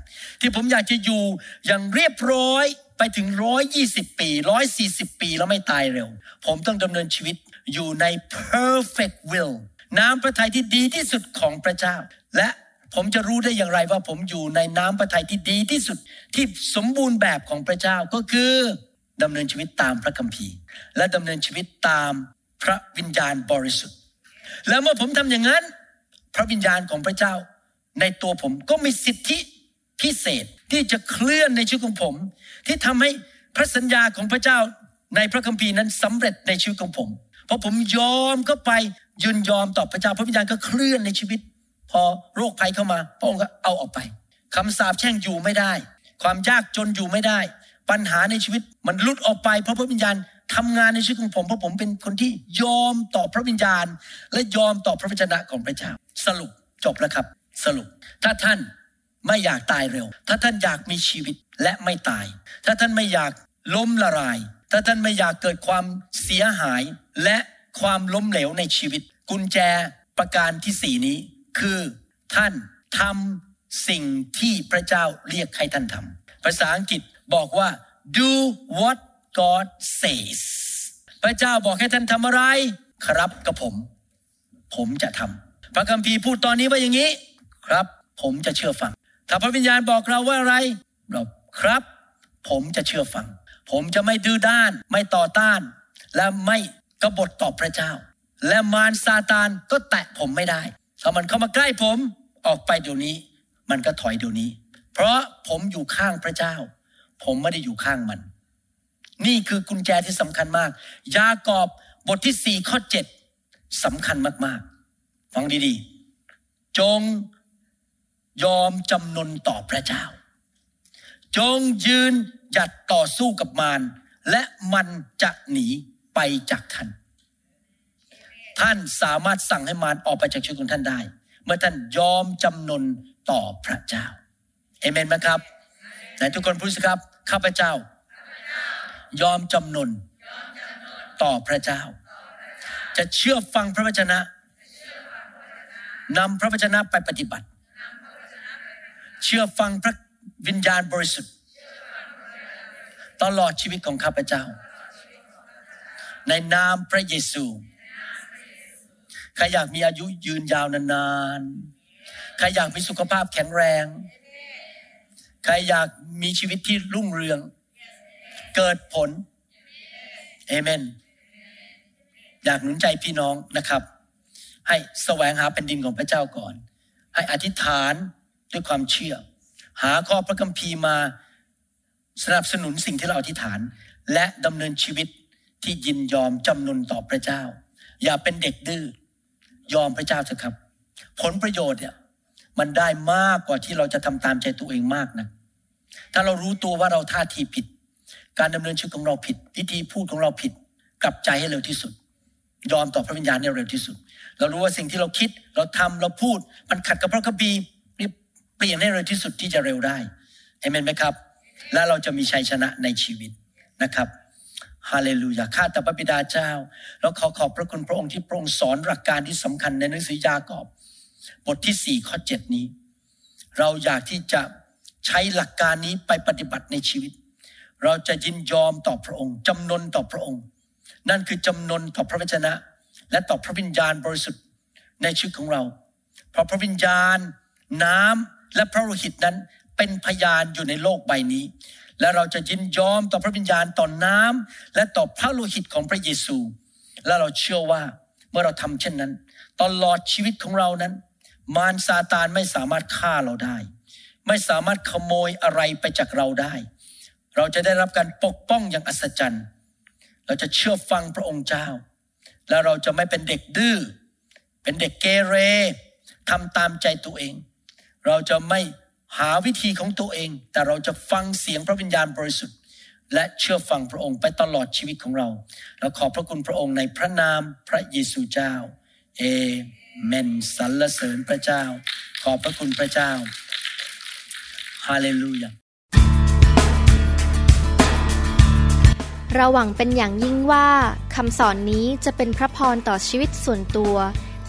ที่ผมอยากจะอยู่อย่างเรียบร้อยไปถึงร้อยยี่สิบปีร้อยสี่สิบปีแล้วไม่ตายเร็ว ผมต้องดำเนินชีวิตอยู่ใน perfect will น้ำพระทัยที่ดีที่สุดของพระเจ้า และผมจะรู้ได้อย่างไรว่าผมอยู่ในน้ำพระทัยที่ดีที่สุดที่สมบูรณ์แบบของพระเจ้าก็คือดำเนินชีวิตตามพระคัมภีร์ และดำเนินชีวิตตามพระวิญญาณบริสุทธิ์ แล้วเมื่อผมทำอย่างนั้น พระวิญญาณของพระเจ้า ในตัวผมก็มีสิทธิพิเศษที่จะเคลื่อนในชีวิตของผม ที่ทำให้พระสัญญาของพระเจ้าในพระคัมภีร์นั้นสำเร็จในชีวิตของผม เพอผมยอมเข้าไป ยืนยอมต่อพระเจ้าพระวิญญาณก็เคลื่อนในชีวิต พอโรคภัยเข้ามา พระองค์ก็เอาออกไปคำสาปแช่งอยู่ไม่ได้ ความยากจนอยู่ไม่ได้ ปัญหาในชีวิตมันลุดออกไป เพราะพระวิญญาณทำงานในชีวิตของผมเพราะผมเป็นคนที่ยอมต่อพระวิญญาณ และยอมต่อพระวจนะของพระเจ้า สรุปจบแล้วครับ สรุป ถ้าท่านไม่อยากตายเร็ว ถ้าท่านอยากมีชีวิตและไม่ตาย ถ้าท่านไม่อยากล้มละลาย ถ้าท่านไม่อยากเกิดความเสียหายและ ความล้มเหลวในชีวิต กุญแจประการที่สี่นี้ คือท่านทำสิ่งที่พระเจ้าเรียกให้ท่านทำภาษาอังกฤษบอกว่า do what God says พระเจ้าบอกให้ท่านทำอะไร ครับกับผม ผมจะทำพระคัมภีร์พูดตอนนี้ว่าอย่างนี้ ครับ ผมจะเชื่อฟัง ถ้าพระวิญญาณบอกเราว่าอะไรเราครับ ผมจะเชื่อฟัง ผมจะไม่ดื้อด้าน ไม่ต่อต้าน และไม่ กบฏต่อพระเจ้า และมารซาตานก็แตะผมไม่ได้ ถ้ามันเข้ามาใกล้ผมออกไปเดี๋ยวนี้ มันก็ถอยเดี๋ยวนี้ เพราะผมอยู่ข้างพระเจ้า ผมไม่ได้อยู่ข้างมัน นี่คือกุญแจที่สำคัญมาก ยากอบบทที่สี่ข้อเจ็ดสำคัญมากๆฟังดีๆ จงยอมจำนนต่อพระเจ้า จงยืนหยัดต่อสู้กับมารและมันจะหนี ไปจากท่าน ท่านสามารถสั่งให้มารออกไปจากชีวิตของท่านได้ เมื่อท่านยอมจำนนต่อพระเจ้าเอเมนไหมครับแต่ทุกคนพูดสิครับข้าพเจ้า ยอมจำนนต่อพระเจ้า จะเชื่อฟังพระวจนะนำพระวจนะไปปฏิบัติ เชื่อฟังพระวิญญาณบริสุทธิ์ ตลอดชีวิตของข้าพเจ้า ในนามพระเยซูใครอยากมีอายุยืนยาวนานๆ ใครอยากมีสุขภาพแข็งแรง ใครอยากมีชีวิตที่รุ่งเรือง เกิดผลเอเมน อยากหนุนใจพี่น้องนะครับ ให้แสวงหาแผ่นดินของพระเจ้าก่อน ให้อธิษฐานด้วยความเชื่อ หาข้อพระคัมภีร์มาสนับสนุนสิ่งที่เราอธิษฐาน และดำเนินชีวิต ที่ยินยอมจำนนต่อพระเจ้า อย่าเป็นเด็กดื้อยอมพระเจ้าเถอะครับ ผลประโยชน์เนี่ยมันได้มากกว่าที่เราจะทำตามใจตัวเองมากนะถ้าเรารู้ตัวว่าเราท่าทีผิด การดำเนินชีวิตของเราผิดวิธีพูดของเราผิด กลับใจให้เร็วที่สุด ยอมต่อพระวิญญาณให้เร็วที่สุด เรารู้ว่าสิ่งที่เราคิดเราทำเราพูด มันขัดกับพระคัมภีร์เปลี่ยนให้เร็วที่สุดที่จะเร็วได้เอเมนไหมครับ และเราจะมีชัยชนะในชีวิตนะครับ ฮาเลลูยาข้าแต่พระบิดาเจ้า แล้วขอขอบพระคุณพระองค์ที่พระองค์สอนหลักการที่สำคัญในหนังสือยากอบบทที่สี่ข้อเจ็ดนี้ เราอยากที่จะใช้หลักการนี้ไปปฏิบัติในชีวิต เราจะยินยอมต่อพระองค์ จำนนต่อพระองค์ นั่นคือจำนนต่อพระวจนะ และต่อพระวิญญาณบริสุทธิ์ในชีวิตของเรา เพราะพระวิญญาณ น้ำและพระโลหิตนั้นเป็นพยานอยู่ในโลกใบนี้ และเราจะยินยอมต่อพระวิญญาณต่อน้ำและต่อพระโลหิตของพระเยซู และเราเชื่อว่าเมื่อเราทำเช่นนั้น ตลอดชีวิตของเรานั้น มารซาตานไม่สามารถฆ่าเราได้ ไม่สามารถขโมยอะไรไปจากเราได้ เราจะได้รับการปกป้องอย่างอัศจรรย์ เราจะเชื่อฟังพระองค์เจ้า และเราจะไม่เป็นเด็กดื้อเป็นเด็กเกเรทำตามใจตัวเอง เราจะไม่ หาวิธีของตัวเอง แต่เราจะฟังเสียงพระวิญญาณบริสุทธิ์ และเชื่อฟังพระองค์ไปตลอดชีวิตของเรา เราขอบพระคุณพระองค์ในพระนามพระเยซูเจ้า เอเมนสรรเสริญพระเจ้า ขอบพระคุณพระเจ้าฮาเลลูยาเราหวังเป็นอย่างยิ่งว่าคำสอนนี้จะเป็นพระพรต่อชีวิตส่วนตัว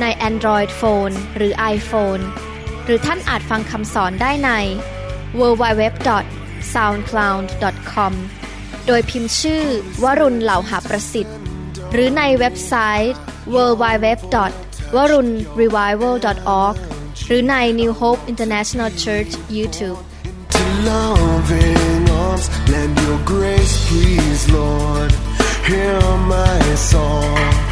ใน Android Phone หรือ iPhone หรือท่านอาจฟังคำสอนได้ใน www.soundcloud.com โดยพิมพ์ชื่อ วรุณเหล่าหาประสิทธิ์ หรือในเว็บไซต์ www.warunrevival.org หรือใน New Hope International Church YouTube to loving arms. Lend your grace, please, Lord. Hear my song.